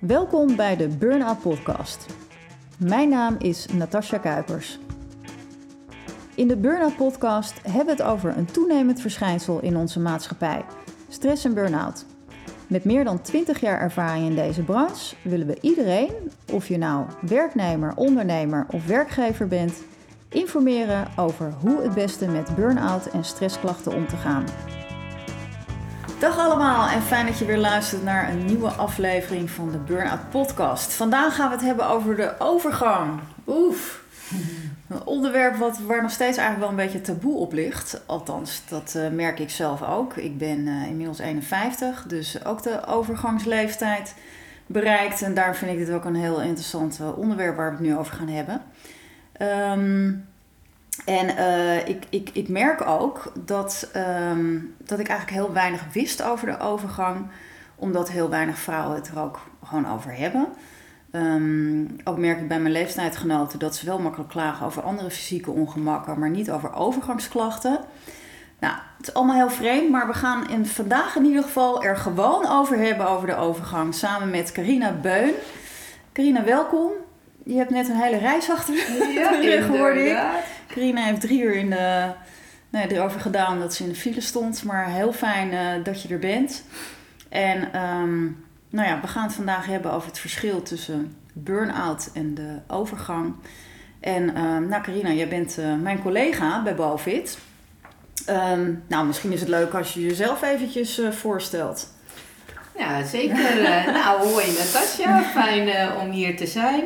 Welkom bij de Burnout Podcast. Mijn naam is Natasja Kuipers. In de Burnout Podcast hebben we het over een toenemend verschijnsel in onze maatschappij: stress en burn-out. Met meer dan 20 jaar ervaring in deze branche willen we iedereen, of je nou werknemer, ondernemer of werkgever bent, informeren over hoe het beste met burn-out en stressklachten om te gaan. Dag allemaal en fijn dat je weer luistert naar een nieuwe aflevering van de Burnout Podcast. Vandaag gaan we het hebben over de overgang. Oef. Een onderwerp wat, waar nog steeds eigenlijk wel een beetje taboe op ligt. Althans, dat uh, merk ik zelf ook. Ik ben uh, inmiddels 51, dus ook de overgangsleeftijd bereikt. En daar vind ik dit ook een heel interessant uh, onderwerp waar we het nu over gaan hebben. Um, en uh, ik, ik, ik merk ook dat, um, dat ik eigenlijk heel weinig wist over de overgang, omdat heel weinig vrouwen het er ook gewoon over hebben. Um, ook merk ik bij mijn leeftijdgenoten dat ze wel makkelijk klagen over andere fysieke ongemakken, maar niet over overgangsklachten. Nou, het is allemaal heel vreemd, maar we gaan in, vandaag in ieder geval er gewoon over hebben over de overgang, samen met Carina Beun. Carina, welkom. Je hebt net een hele reis achter ja, de rug, hoorde ik. Carina heeft drie uur in de, nee, erover gedaan dat ze in de file stond. Maar heel fijn uh, dat je er bent. En um, nou ja, we gaan het vandaag hebben over het verschil tussen burn-out en de overgang. En um, nou Carina, jij bent uh, mijn collega bij Bovit. Um, nou, misschien is het leuk als je jezelf eventjes uh, voorstelt. Ja, zeker. nou, hoi Natasja. Fijn om hier te zijn.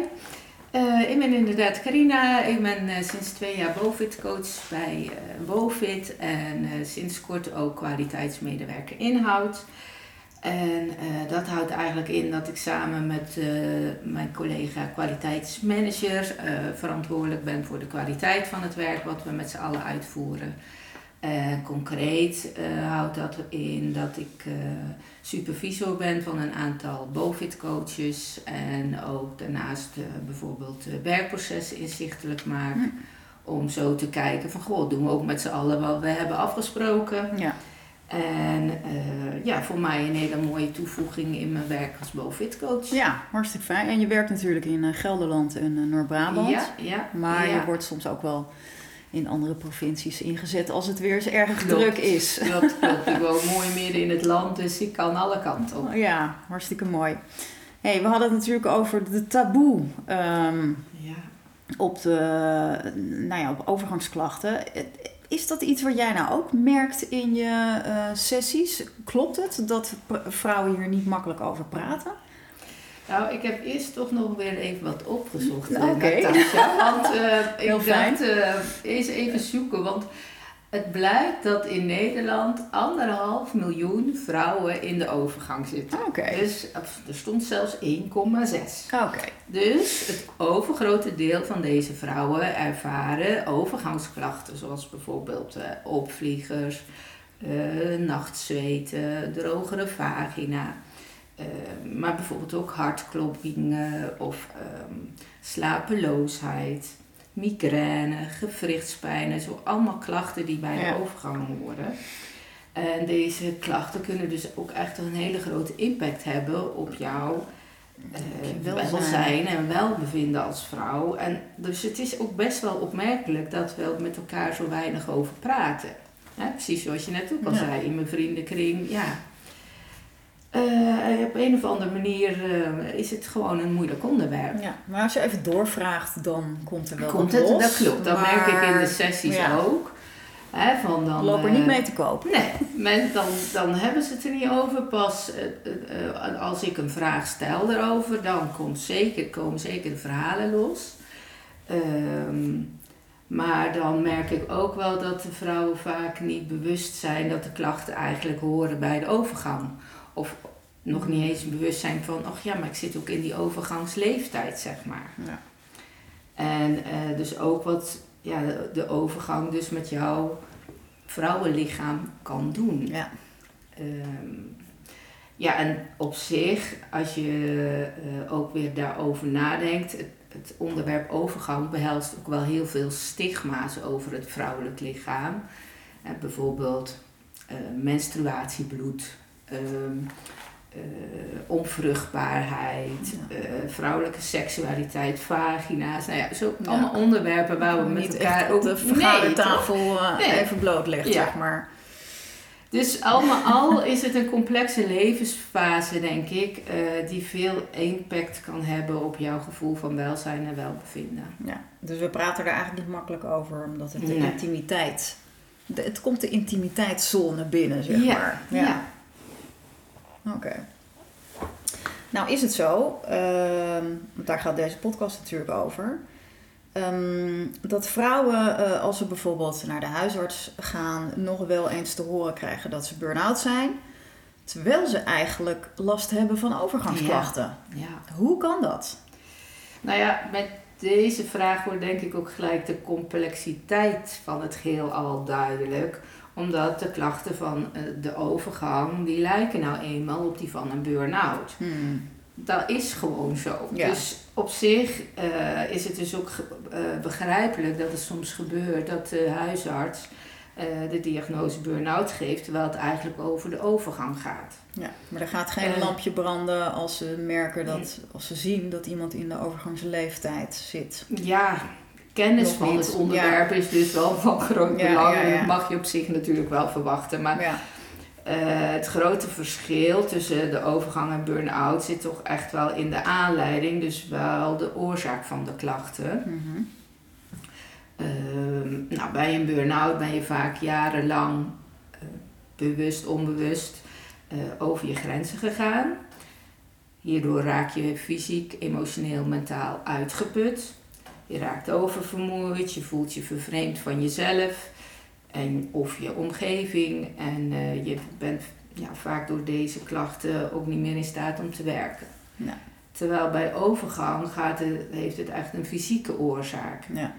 Uh, ik ben inderdaad Carina. Ik ben uh, sinds twee jaar BOVIT coach bij uh, en sinds kort ook kwaliteitsmedewerker inhoud. En dat houdt eigenlijk in dat ik samen met mijn collega kwaliteitsmanager verantwoordelijk ben voor de kwaliteit van het werk wat we met z'n allen uitvoeren. En concreet houdt dat in dat ik supervisor ben van een aantal BOVIT coaches en ook daarnaast uh, bijvoorbeeld uh, werkprocessen inzichtelijk maak. Hm. Om zo te kijken van goh, doen we ook met z'n allen wat we hebben afgesproken. Ja. En uh, ja, voor mij een hele mooie toevoeging in mijn werk als BOVIT coach. Ja, hartstikke fijn. En je werkt natuurlijk in Gelderland en Noord-Brabant. Ja, ja. Maar ja. je wordt soms ook wel in andere provincies ingezet als het weer eens erg klopt, druk is. Dat klopt. Ik woon mooi midden in het land, dus ik kan alle kanten op. Ja, hartstikke mooi. Hey, we hadden het natuurlijk over de taboe um, ja. op, de, nou ja, op overgangsklachten. Is dat iets wat jij nou ook merkt in je uh, sessies? Klopt het dat vrouwen hier niet makkelijk over praten? Nou, ik heb eerst toch nog weer even wat opgezocht, Oké. Okay. Want uh, ik dacht, uh, eens even zoeken, want het blijkt dat in Nederland anderhalf miljoen vrouwen in de overgang zitten. Okay. Dus er stond zelfs 1,6. Oké. Dus het overgrote deel van deze vrouwen ervaren overgangsklachten, zoals bijvoorbeeld uh, opvliegers, nachtzweten, drogere vagina. Uh, maar bijvoorbeeld ook hartkloppingen of um, slapeloosheid, migraine, gewrichtspijnen. Zo allemaal klachten die bij ja. de overgang horen. En deze klachten kunnen dus ook echt een hele grote impact hebben op jouw uh, welzijn en welbevinden als vrouw. En dus het is ook best wel opmerkelijk dat we met elkaar zo weinig over praten. Precies zoals je net ook al ja. zei, in mijn vriendenkring, ja, uh, op een of andere manier uh, is het gewoon een moeilijk onderwerp. Ja, maar als je even doorvraagt, dan komt er wel komt het, los. Dat klopt, dat maar... merk ik in de sessies ja. ook. Hè, van dan, Loop er niet mee te koop. Nee, men, dan, dan hebben ze het er niet over. Pas uh, als ik een vraag stel erover, dan komt zeker, komen zeker de verhalen los. Um, maar dan merk ik ook wel dat de vrouwen vaak niet bewust zijn dat de klachten eigenlijk horen bij de overgang. Of nog niet eens bewust zijn van, ach ja, maar ik zit ook in die overgangsleeftijd, zeg maar. Ja. En uh, dus ook wat ja, de, overgang dus met jouw vrouwenlichaam kan doen. Ja. Um, ja, en op zich, als je uh, ook weer daarover nadenkt, het, het, onderwerp overgang behelst ook wel heel veel stigma's over het vrouwelijk lichaam. Uh, bijvoorbeeld menstruatiebloed, Um, uh, onvruchtbaarheid, Ja. eh, vrouwelijke seksualiteit, vagina's. Nou ja, zo Ja. allemaal onderwerpen waar we met elkaar op de vergadertafel eh, Nee. even blootlegt, Ja. zeg maar. Dus allemaal al is het een complexe levensfase, denk ik, eh, die veel impact kan hebben op jouw gevoel van welzijn en welbevinden. Ja, dus we praten er eigenlijk niet makkelijk over, omdat het de Nee. intimiteit... De, het komt de intimiteitszone binnen, zeg maar. ja. Oké. Nou is het zo, ehm, want daar gaat deze podcast natuurlijk over... ehm, dat vrouwen, eh, als ze bijvoorbeeld naar de huisarts gaan... nog wel eens te horen krijgen dat ze burn-out zijn... terwijl ze eigenlijk last hebben van overgangsklachten. Ja. Hoe kan dat? Nou ja, met deze vraag wordt denk ik ook gelijk de complexiteit van het geheel al duidelijk. Omdat de klachten van eh, de overgang, die lijken nou eenmaal op die van een burn-out. Hmm. Dat is gewoon zo. Ja. Dus op zich eh, is het dus ook eh, begrijpelijk dat het soms gebeurt dat de huisarts de diagnose burn-out geeft, terwijl het eigenlijk over de overgang gaat. Ja, maar er gaat geen lampje branden als ze merken dat, als ze zien dat iemand in de overgangsleeftijd zit. Ja, kennis Nog van niet, het onderwerp is dus wel van groot belang. en. Dat mag je op zich natuurlijk wel verwachten. Maar eh, het grote verschil tussen de overgang en burn-out zit toch echt wel in de aanleiding, dus wel de oorzaak van de klachten. mhm. Ehm, nou, bij een burn-out ben je vaak jarenlang eh, bewust, onbewust eh, over je grenzen gegaan. Hierdoor raak je fysiek, emotioneel, mentaal uitgeput. Je raakt oververmoeid, je voelt je vervreemd van jezelf en of je omgeving. En eh, je bent ja, vaak door deze klachten ook niet meer in staat om te werken. Ja. Terwijl bij overgang gaat het, heeft het echt een fysieke oorzaak. ja,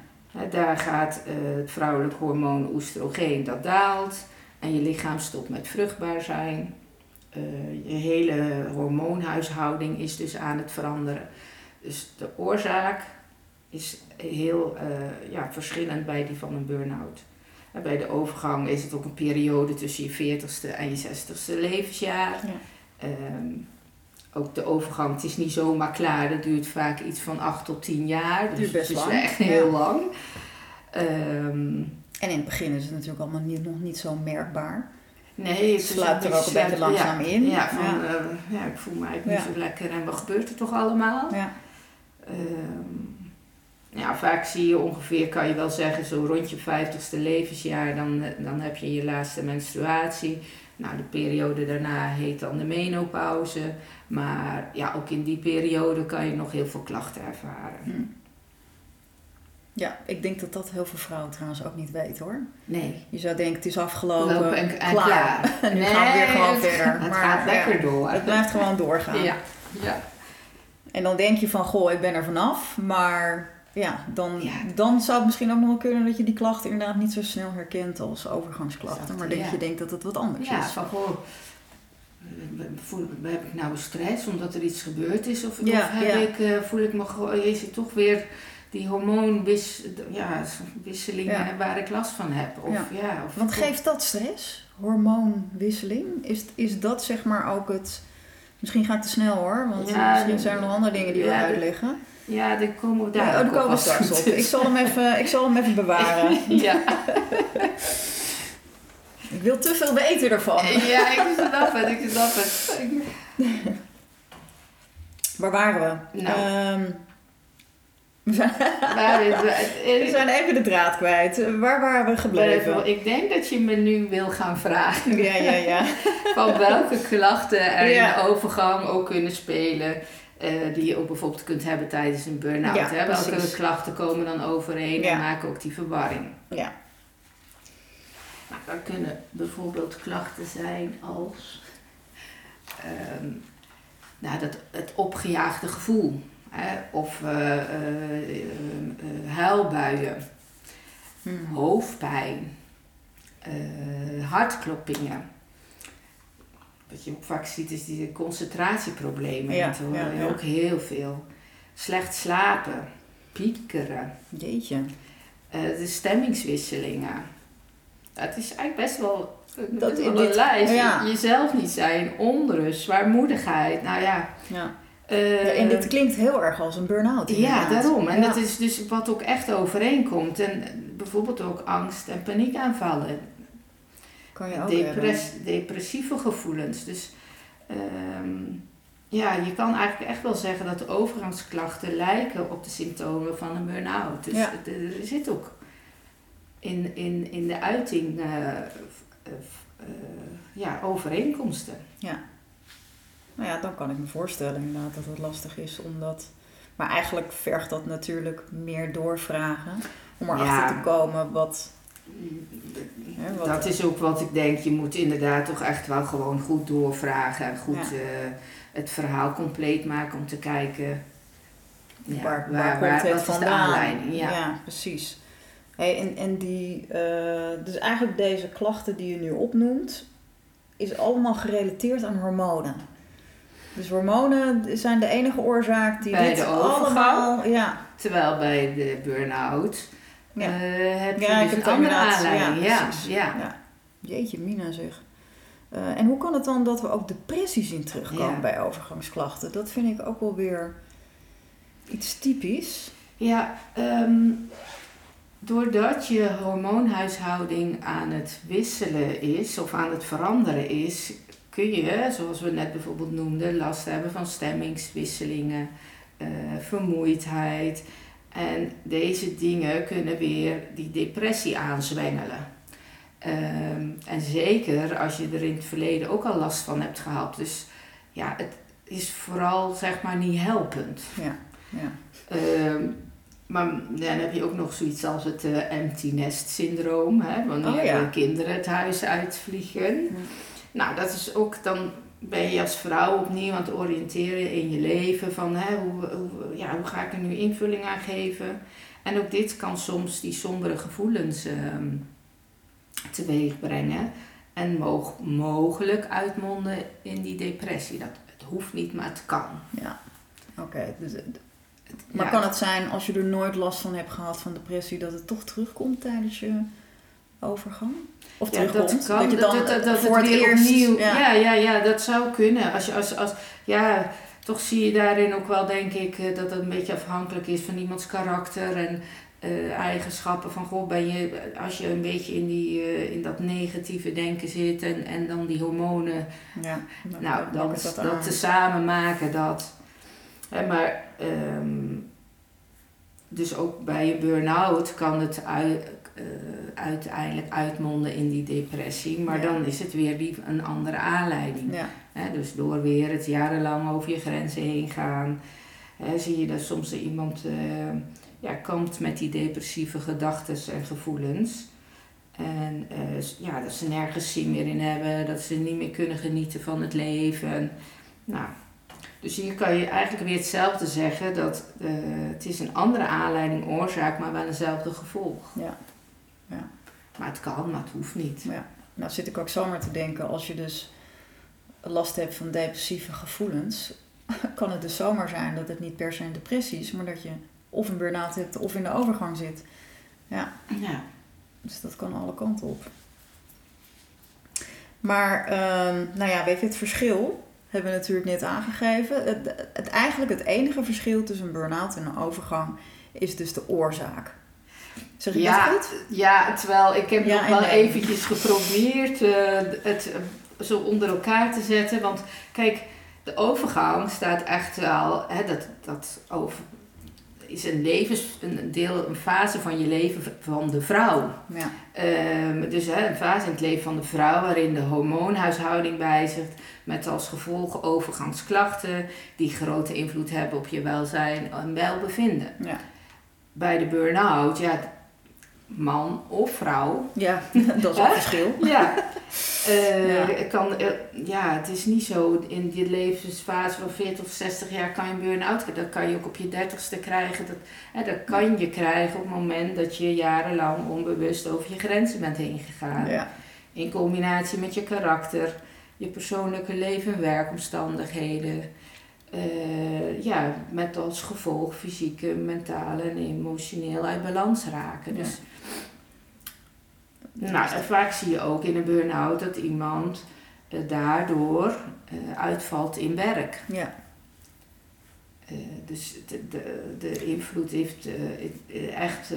Daar gaat eh, het vrouwelijk hormoon oestrogeen, dat daalt. En je lichaam stopt met vruchtbaar zijn. Eh, je hele hormoonhuishouding is dus aan het veranderen. Dus de oorzaak is heel eh, ja, verschillend bij die van een burn-out. En bij de overgang is het ook een periode tussen je 40ste en je 60ste levensjaar. Ja. Ehm, ook de overgang, het is niet zomaar klaar. Dat duurt vaak iets van 8 tot 10 jaar. Dus Duurt best het is lang, echt ja. heel lang. Ehm, En in het begin is het natuurlijk allemaal niet, nog niet zo merkbaar. nee, het sluipt er ook een beetje langzaam ja, in. Ja, van, Ja. eh, ja, ik voel me eigenlijk niet zo lekker en wat gebeurt er toch allemaal? Ja, Ehm, ja, vaak zie je ongeveer, kan je wel zeggen, zo rond je 50ste levensjaar, dan, eh, dan heb je je laatste menstruatie. Nou, de periode daarna heet dan de menopauze. Maar ja, ook in die periode kan je nog heel veel klachten ervaren. hm. ja, ik denk dat dat heel veel vrouwen trouwens ook niet weten hoor. Nee. Je zou denken het is afgelopen, Lopen en, en klaar. klaar. En nu gaan we weer gewoon verder. Het Maar, gaat ja, lekker door. Het blijft gewoon doorgaan. Ja, ja. En dan denk je van, goh, ik ben er vanaf. Maar ja, dan, Ja. dan zou het misschien ook nog wel kunnen dat je die klachten inderdaad niet zo snel herkent als overgangsklachten. Maar dat ja. je denkt dat het wat anders Ja, is. van goh, voel, heb ik nou stress omdat er iets gebeurd is? Of, Ja, of heb ja. ik, eh, voel ik me gewoon, is het toch weer die hormoonwisselingen ja, Ja. waar ik last van heb? Of, Ja. ja. of, Want geeft dat stress? Hormoonwisseling? Is, is dat zeg maar ook het... Misschien ga ik te snel hoor, want Ja, misschien zijn er nog andere dingen die we ja, uitleggen. Ja, daar komen we daar Ja, oh, daar komen we straks op. is. Ik zal hem even, ik zal hem even bewaren. ja. Ik wil te veel weten ervan. ja, ik snap het, ik snap het. Waar waren we? Nou. Ehm, we, zijn, we zijn even de draad kwijt. Waar waren we gebleven? ik denk dat je me nu wil gaan vragen. Ja, ja, ja. van welke klachten er Ja. in de overgang ook kunnen spelen. Eh, die je ook bijvoorbeeld kunt hebben tijdens een burn-out. Ja, hè? Welke precies. klachten komen dan overeen Ja. en maken ook die verwarring. Ja. Nou, dan kunnen bijvoorbeeld klachten zijn als ehm, nou, dat, het opgejaagde gevoel. Hè? Of eh, huilbuien, Hm. hoofdpijn, hartkloppingen. Wat je ook vaak ziet is die concentratieproblemen. Ja, hoor ja, ja. ook heel veel. Slecht slapen, piekeren, Jeetje. eh, de stemmingswisselingen. Het is eigenlijk best wel dat lijst. Jezelf niet zijn, onrust, zwaarmoedigheid. Nou ja. ja. Uh, en dit klinkt heel erg als een burn-out. Ja, daarom. En dat is dus wat ook echt overeenkomt. En bijvoorbeeld ook angst en paniekaanvallen. Kan je ook Depressieve gevoelens. Dus um, ja, je kan eigenlijk echt wel zeggen dat de overgangsklachten lijken op de symptomen van een burn-out. Dus ja. er zit ook in, in, in de uiting uh, ja, overeenkomsten. Ja. Nou ja, dan kan ik me voorstellen inderdaad dat het lastig is omdat... Maar eigenlijk vergt dat natuurlijk meer doorvragen om erachter te komen wat... wat dat is ook wat ik denk. Je moet inderdaad toch echt wel gewoon goed doorvragen en goed het verhaal compleet maken om te kijken ja, waar, waar, waar, komt het vandaan? Ja. ja, precies. Hey, en en die, uh, dus eigenlijk deze klachten die je nu opnoemt, is allemaal gerelateerd aan hormonen. Dus hormonen zijn de enige oorzaak die bij de allemaal... Ja. Terwijl bij de burn-out ja. Uh, heb je ja, dus een andere aanleiding. Ja, ja, ja. Jeetje, Mina zeg. Uh, en hoe kan het dan dat we ook depressie zien terugkomen bij overgangsklachten? Dat vind ik ook wel weer iets typisch. Ja, um, doordat je hormoonhuishouding aan het wisselen is of aan het veranderen is, kun je, zoals we net bijvoorbeeld noemden, last hebben van stemmingswisselingen, uh, vermoeidheid. En deze dingen kunnen weer die depressie aanzwengelen. Ehm, en zeker als je er in het verleden ook al last van hebt gehad. Dus ja, het is vooral zeg maar niet helpend. Ja, ja. Ehm, maar dan heb je ook nog zoiets als het uh, empty nest syndroom, hè, wanneer oh, kinderen het huis uitvliegen. Nou, dat is ook dan ben je als vrouw opnieuw aan het oriënteren in je leven van hè, hoe, hoe, ja, hoe ga ik er nu invulling aan geven. En ook dit kan soms die sombere gevoelens ehm, teweeg brengen en moog, mogelijk uitmonden in die depressie. Dat, het hoeft niet, maar het kan. Ja, oké. Dus, maar kan het zijn als je er nooit last van hebt gehad van depressie, dat het toch terugkomt tijdens je overgang? Of ja? Dat kan. Dat dat, dat, voor het, eerst... Opnieuw, ja. ja. Ja, ja, dat zou kunnen. Als je, als, als, ja, toch zie je daarin ook wel, denk ik, eh, dat het een beetje afhankelijk is van iemands karakter en uh, eigenschappen van goh, ben je, als je een beetje in, die, uh, in dat negatieve denken zit en, en dan die hormonen, ja, dan nou, dan, dat, dat te samen maken dat. Hè, maar um, dus ook bij je burn-out kan het uit, uh, uiteindelijk uitmonden in die depressie, maar ja. dan is het weer die, een andere aanleiding. Ja. Dus door weer het jarenlang over je grenzen heen gaan, zie je dat soms iemand ja, komt met die depressieve gedachten en gevoelens. En uh, ja, dat ze nergens zin meer in hebben, dat ze niet meer kunnen genieten van het leven. Nou, dus hier kan je eigenlijk weer hetzelfde zeggen, dat uh, het is een andere aanleiding, oorzaak, maar wel eenzelfde gevolg. Ja. Ja. Maar het kan, maar het hoeft niet. Ja. Nou zit ik ook zomaar te denken, als je dus last hebt van depressieve gevoelens, kan het dus zomaar zijn dat het niet per se een depressie is, maar dat je of een burn-out hebt of in de overgang zit. Ja. ja. Dus dat kan alle kanten op. Maar, um, nou ja, weet je, het verschil hebben we natuurlijk net aangegeven. Het, het, eigenlijk het enige verschil tussen een burn-out en een overgang is dus de oorzaak. Zeg ja, dat goed? Ja, terwijl ik heb ja, nog wel nee. eventjes geprobeerd uh, het zo onder elkaar te zetten. Want kijk, de overgang staat echt wel, hè, dat, dat over, is een levens, een deel, een fase van je leven van de vrouw. Ja. Um, dus hè, een fase in het leven van de vrouw waarin de hormoonhuishouding wijzigt. Met als gevolg overgangsklachten die grote invloed hebben op je welzijn en welbevinden. Ja. Bij de burn-out, ja, man of vrouw. Ja, dat is een verschil. Ja. Uh, ja. Kan, uh, ja, het is niet zo in die levensfase van 40 of 60 jaar kan je een burn-out krijgen. Dat kan je ook op je 30ste krijgen. Dat, hè, dat kan je krijgen op het moment dat je jarenlang onbewust over je grenzen bent heen gegaan. Ja. In combinatie met je karakter, je persoonlijke leven en werkomstandigheden. Uh, ja, met als gevolg fysieke, mentale en emotioneel uit balans raken. Dus Nou, vaak zie je ook in een burn-out dat iemand uh, daardoor uh, uitvalt in werk. Ja. Dus de, de, de, invloed heeft echt.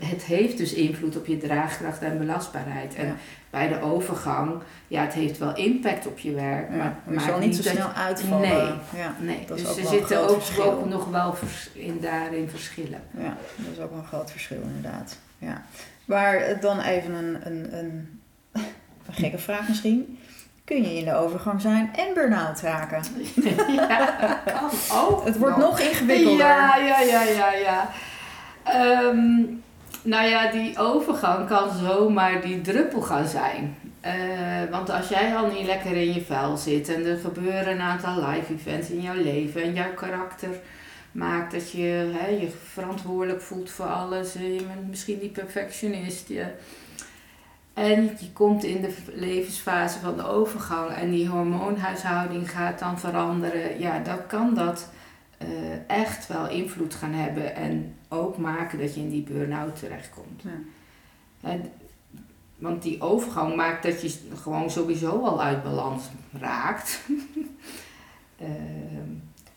Het heeft dus invloed op je draagkracht en belastbaarheid. En Ja. bij de overgang, ja, het heeft wel impact op je werk. Ja, maar maar zal niet zo snel je- uitvallen. Nee. Ja, Nee, Dat is dus ook er zitten ook, nog wel vers- in, daarin verschillen. ja, dat is ook wel een groot verschil inderdaad. Ja. Maar eh, dan even een, een, een, een gekke vraag misschien. Kun je in de overgang zijn en burn-out raken? ja, kan ook. Het wordt nog. nog ingewikkelder. Ja, ja, ja, ja, ja. Ehm, nou ja, die overgang kan zomaar die druppel gaan zijn. Eh, want als jij al niet lekker in je vel zit en er gebeuren een aantal live events in jouw leven en jouw karakter maakt dat je hè, je verantwoordelijk voelt voor alles, je bent misschien die perfectionist. Je, en je komt in de levensfase van de overgang en die hormoonhuishouding gaat dan veranderen. Ja, dan kan dat eh, echt wel invloed gaan hebben en ook maken dat je in die burn-out terechtkomt. Ja. En, want die overgang maakt dat je gewoon sowieso al uit balans raakt. Ehm,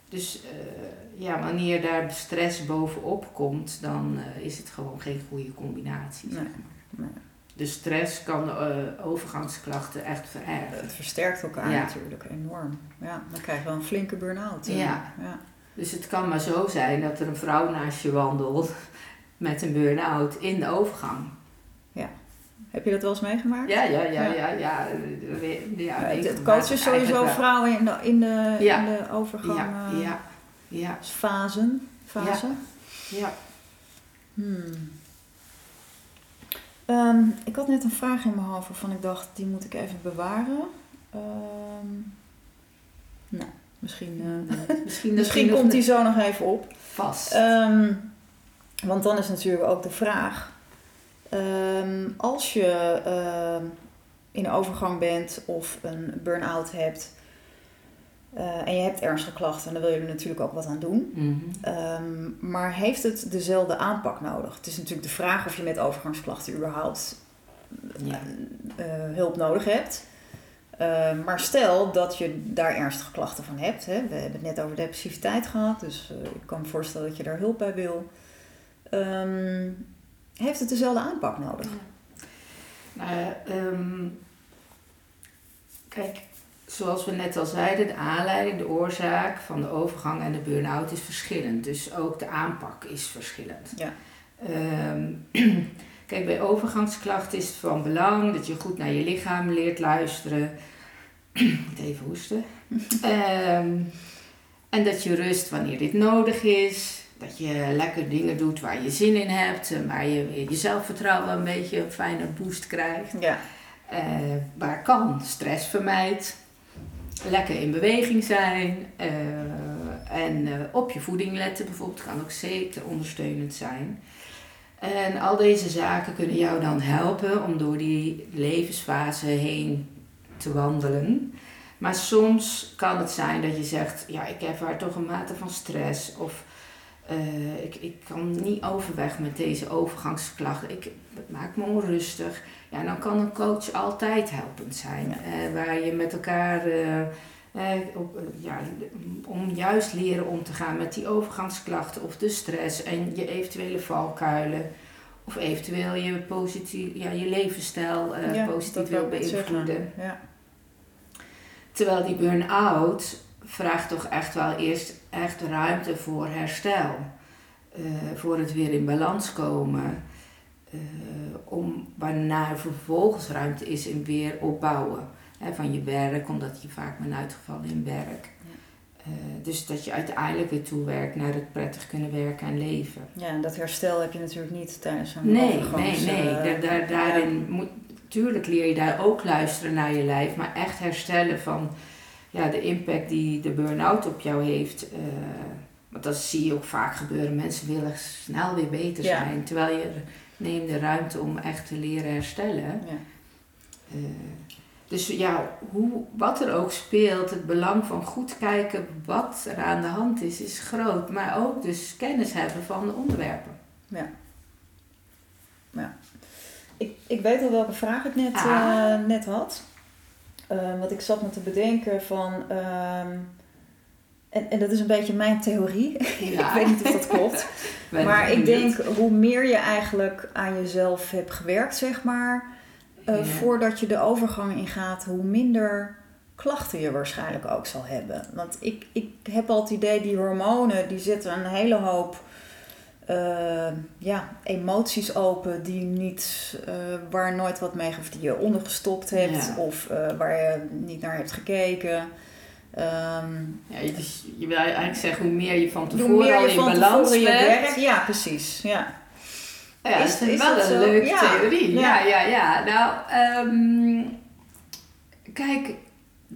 dus eh, ja, wanneer daar stress bovenop komt, dan eh, is het gewoon geen goede combinatie. zeg Nee, maar. nee. De stress kan eh, overgangsklachten echt verergeren. Het versterkt elkaar Ja. natuurlijk enorm. Ja, dan krijg je wel een flinke burn-out. Ja. ja. Dus het kan maar zo zijn dat er een vrouw naast je wandelt met een burn-out in de overgang. Heb je dat wel eens meegemaakt? Ja, ja, ja, Ja. ja. ja, ja, Ja, het, coachen is sowieso vrouwen in de, in de, Ja. in de overgang. Ja, eh, ja, ja, Fasen. Fase. ja. Hmm. Ehm, ik had net een vraag in mijn hoofd waarvan ik dacht, die moet ik even bewaren. Ehm, misschien, eh, Misschien, misschien nog komt die zo nog even op. vast. Ehm, want dan is natuurlijk ook de vraag: ehm, als je ehm, in overgang bent of een burn-out hebt eh, en je hebt ernstige klachten, dan wil je er natuurlijk ook wat aan doen. Mhm. Ehm, maar heeft het dezelfde aanpak nodig? Het is natuurlijk de vraag of je met overgangsklachten überhaupt Ja. eh, hulp nodig hebt. Ehm, maar stel dat je daar ernstige klachten van hebt. Hè? We hebben het net over depressiviteit gehad, dus eh, ik kan me voorstellen dat je daar hulp bij wil. Ehm, heeft het dezelfde aanpak nodig? Nou, ja, ehm, kijk, zoals we net al zeiden, de aanleiding, de oorzaak van de overgang en de burn-out is verschillend. Dus ook de aanpak is verschillend. Ja. Kijk, bij overgangsklachten is het van belang dat je goed naar je lichaam leert luisteren. Ik moet even hoesten. Ehm, en dat je rust wanneer dit nodig is. Dat je lekker dingen doet waar je zin in hebt. En waar je je zelfvertrouwen een beetje een fijne boost krijgt. Ja. Eh, waar kan, stress vermijdt. Lekker in beweging zijn. eh, en eh, op je voeding letten bijvoorbeeld kan ook zeker ondersteunend zijn. En al deze zaken kunnen jou dan helpen om door die levensfase heen te wandelen. Maar soms kan het zijn dat je zegt, ja, ik ervaar toch een mate van stress. Of eh, ik, ik kan niet overweg met deze overgangsklachten. Ik, het maakt me onrustig. Ja, dan kan een coach altijd helpend zijn. eh, waar je met elkaar, eh, op, eh, ja, om juist leren om te gaan met die overgangsklachten of de stress en je eventuele valkuilen. Of eventueel je, positief, ja, je levensstijl eh, Ja, positief wil beïnvloeden. Ja. Terwijl die burn-out vraagt toch echt wel eerst echt ruimte voor herstel. Eh, voor het weer in balans komen. Eh, om waarna er vervolgens ruimte is in weer opbouwen. Hè, van je werk, omdat je vaak bent uitgevallen in werk. Eh, dus dat je uiteindelijk weer toewerkt naar het prettig kunnen werken en leven. ja, en dat herstel heb je natuurlijk niet tijdens een Nee, nee, nee. eh, Daar, daar, daarin moet, tuurlijk leer je daar ook luisteren naar je lijf, maar echt herstellen van ja, de impact die de burn-out op jou heeft. eh, want dat zie je ook vaak gebeuren. Mensen willen snel weer beter Ja. zijn, terwijl je neemt de ruimte om echt te leren herstellen. Ja. Dus ja, hoe, wat er ook speelt, het belang van goed kijken wat er aan de hand is, is groot. Maar ook dus kennis hebben van de onderwerpen. ik, ik weet al welke vraag ik net, Ah. eh, net had. Eh, want ik zat me te bedenken van... ehm, en, en dat is een beetje mijn theorie. Ja. ik weet niet of dat klopt. Maar ik denk, hoe meer je eigenlijk aan jezelf hebt gewerkt, zeg maar... eh, Ja. voordat je de overgang ingaat, hoe minder klachten je waarschijnlijk ook zal hebben. Want ik, ik heb al het idee, die hormonen, die zetten een hele hoop... eh, ja, emoties open die niet, eh, waar nooit wat mee, of die je ondergestopt hebt, Ja. of waar je niet naar hebt gekeken. Ehm, Ja, je- dus je wil eigenlijk zeggen, hoe meer je van tevoren al in balans bent. werk, ja, precies, ja. Ja, Is- dat is, is wel dat een zo? leuke Ja. theorie. Ja. Ja, ja. Nou, ehm, kijk,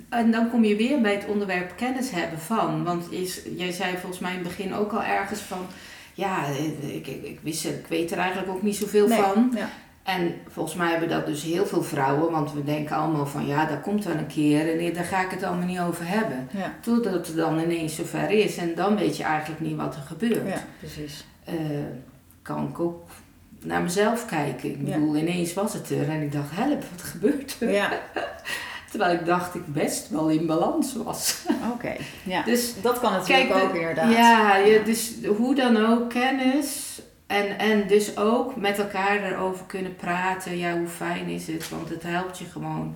en dan kom je weer bij het onderwerp kennis hebben van. Want is, jij zei volgens mij in het begin ook al ergens van... Ja, ik, ik, ik, wist, ik weet er eigenlijk ook niet zoveel Nee, van. Ja. En volgens mij hebben dat dus heel veel vrouwen. Want we denken allemaal van, ja, dat komt wel een keer. En daar ga ik het allemaal niet over hebben. Ja, Totdat het dan ineens zover is. En dan weet je eigenlijk niet wat er gebeurt ja, precies. eh, kan ik ook naar mezelf kijken. Ik Ja. bedoel, ineens was het er en ik dacht, help, wat gebeurt er? Ja, Terwijl ik dacht ik best wel in balans was. oké. Ja. Dus dat kan natuurlijk kijk, ook de- inderdaad. Ja, dus hoe dan ook kennis en, en dus ook met elkaar erover kunnen praten. Ja, hoe fijn is het? Want het helpt je gewoon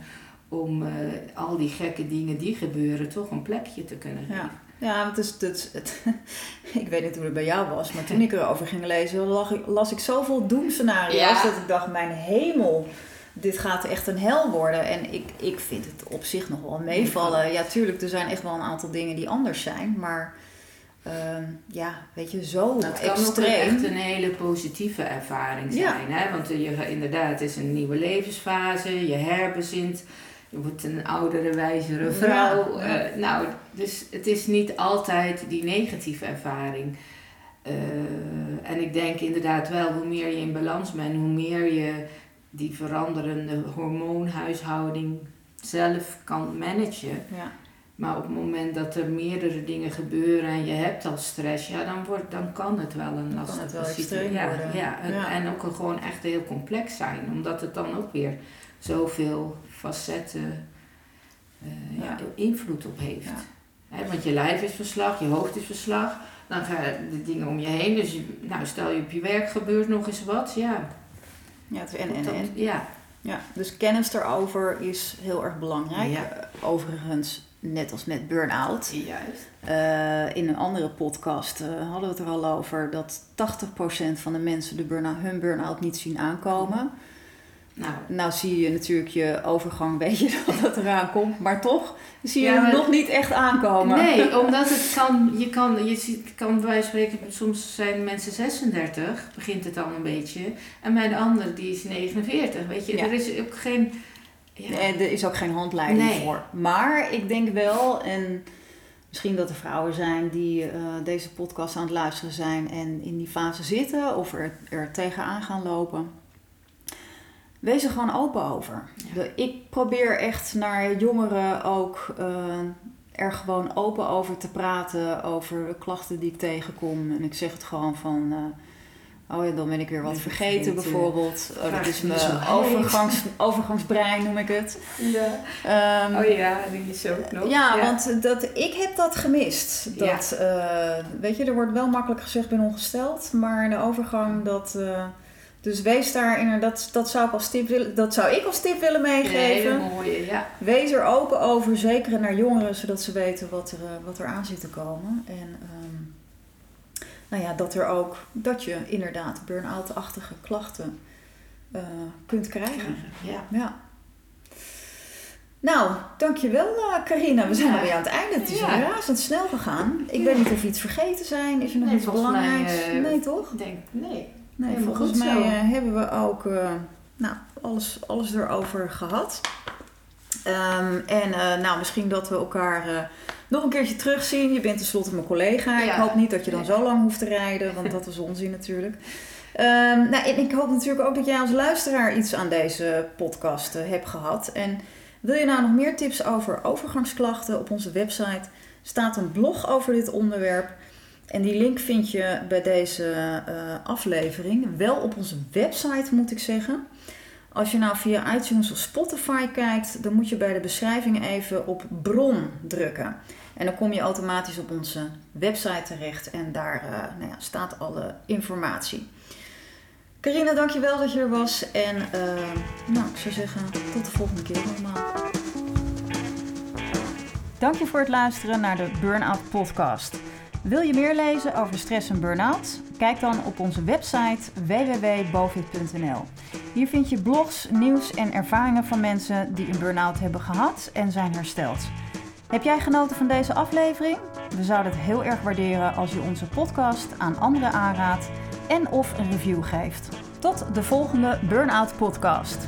om eh, al die gekke dingen die gebeuren toch een plekje te kunnen geven. Ja. Ja, het is, het, ik weet niet hoe het bij jou was, maar toen ik erover ging lezen, lag ik, las ik zoveel doemscenario's Ja. dat ik dacht, mijn hemel, dit gaat echt een hel worden. En ik, ik vind het op zich nog wel meevallen. Ja, tuurlijk, er zijn echt wel een aantal dingen die anders zijn, maar ehm, ja, weet je, zo Nou, het kan ook extreem. echt een hele positieve ervaring Ja. zijn. Hè? Want eh, je, inderdaad, het is een nieuwe levensfase. Je herbezint. Je wordt een oudere, wijzere vrouw. Ja. Eh, nou, dus het is niet altijd die negatieve ervaring. Eh, en ik denk inderdaad wel, hoe meer je in balans bent, hoe meer je die veranderende hormoonhuishouding zelf kan managen. Ja, Maar op het moment dat er meerdere dingen gebeuren en je hebt al stress, ja, dan, wordt, dan kan het wel een lastige situatie ja, worden. Ja, en, Ja. en ook gewoon echt heel complex zijn, omdat het dan ook weer zoveel facetten eh. Ja. invloed op heeft. Hè, want je lijf is verslag, je hoofd is verslag, dan gaan de dingen om je heen. Dus je, nou, stel je op je werk gebeurt nog eens wat, ja. ja het is en, en, en. ja. Ja, dus kennis erover is heel erg belangrijk. Ja. Eh, Overigens, net als met burn-out. Juist. Eh, in een andere podcast eh, hadden we het er al over dat 80% van de mensen de burn hun burn-out niet zien aankomen. Nou, Nou zie je natuurlijk je overgang, weet je dat het eraan komt, maar toch zie je Ja, hem nog niet echt aankomen. Nee, omdat het kan, je kan, je ziet, kan bij wijze van spreken, soms zijn mensen 36, begint het dan een beetje. En bij de ander die is 49, weet je. Ja. Er is ook geen... Ja, er is ook geen handleiding Nee. voor. Maar ik denk wel, en misschien dat er vrouwen zijn die eh, deze podcast aan het luisteren zijn en in die fase zitten of er, er tegenaan gaan lopen. Wees er gewoon open over. Ja. Ik probeer echt naar jongeren ook eh, er gewoon open over te praten. Over de klachten die ik tegenkom. En ik zeg het gewoon van. eh, oh ja, dan ben ik weer wat Ben vergeten, vergeten. bijvoorbeeld. Oh, dat is mijn zo heet. overgangs, overgangsbrein, noem ik het. ja. Ehm, Oh ja, die is ook nog. ja, want dat, ik heb dat gemist. Ja. Dat, eh, weet je, er wordt wel makkelijk gezegd, ben ongesteld. Maar de overgang, dat... dus wees daar inderdaad, dat, dat zou ik als tip willen, dat zou ik als tip willen meegeven. hele mooie, ja. Wees er open over, zeker naar jongeren, zodat ze weten wat er, eh, wat er aan zit te komen. En ehm, nou ja, dat er ook, dat je inderdaad burn-out-achtige klachten eh, kunt krijgen. Ja. Ja. Nou, dankjewel uh, Carina. We zijn Ja. alweer aan het einde. Het is Ja. razendsnel gegaan. Ik weet niet of we iets vergeten zijn. Is er nog Nee, iets mij, belangrijks? eh, nee, toch? Denk, nee. Nee, helemaal volgens mij zo. eh, hebben we ook eh, nou, alles, alles erover gehad. Ehm, en eh, nou, misschien dat we elkaar nog een keertje terugzien. Je bent tenslotte mijn collega. Ik hoop niet dat je dan Nee. zo lang hoeft te rijden, want dat is onzin natuurlijk. Ehm, nou, en ik hoop natuurlijk ook dat jij als luisteraar iets aan deze podcast hebt gehad. En wil je nou nog meer tips over overgangsklachten? Op onze website staat een blog over dit onderwerp. En die link vind je bij deze eh, aflevering. Wel op onze website moet ik zeggen. Als je nou via iTunes of Spotify kijkt, dan moet je bij de beschrijving even op bron drukken. En dan kom je automatisch op onze website terecht en daar uh, nou ja, staat alle informatie. Carina, dankjewel dat je er was. En uh, nou, ik zou zeggen, tot de volgende keer allemaal. Dank je voor het luisteren naar de Burnout Podcast. Wil je meer lezen over stress en burn-out? Kijk dan op onze website www.bovit.nl. Hier vind je blogs, nieuws en ervaringen van mensen die een burn-out hebben gehad en zijn hersteld. Heb jij genoten van deze aflevering? We zouden het heel erg waarderen als je onze podcast aan anderen aanraadt en of een review geeft. Tot de volgende Burnout Podcast.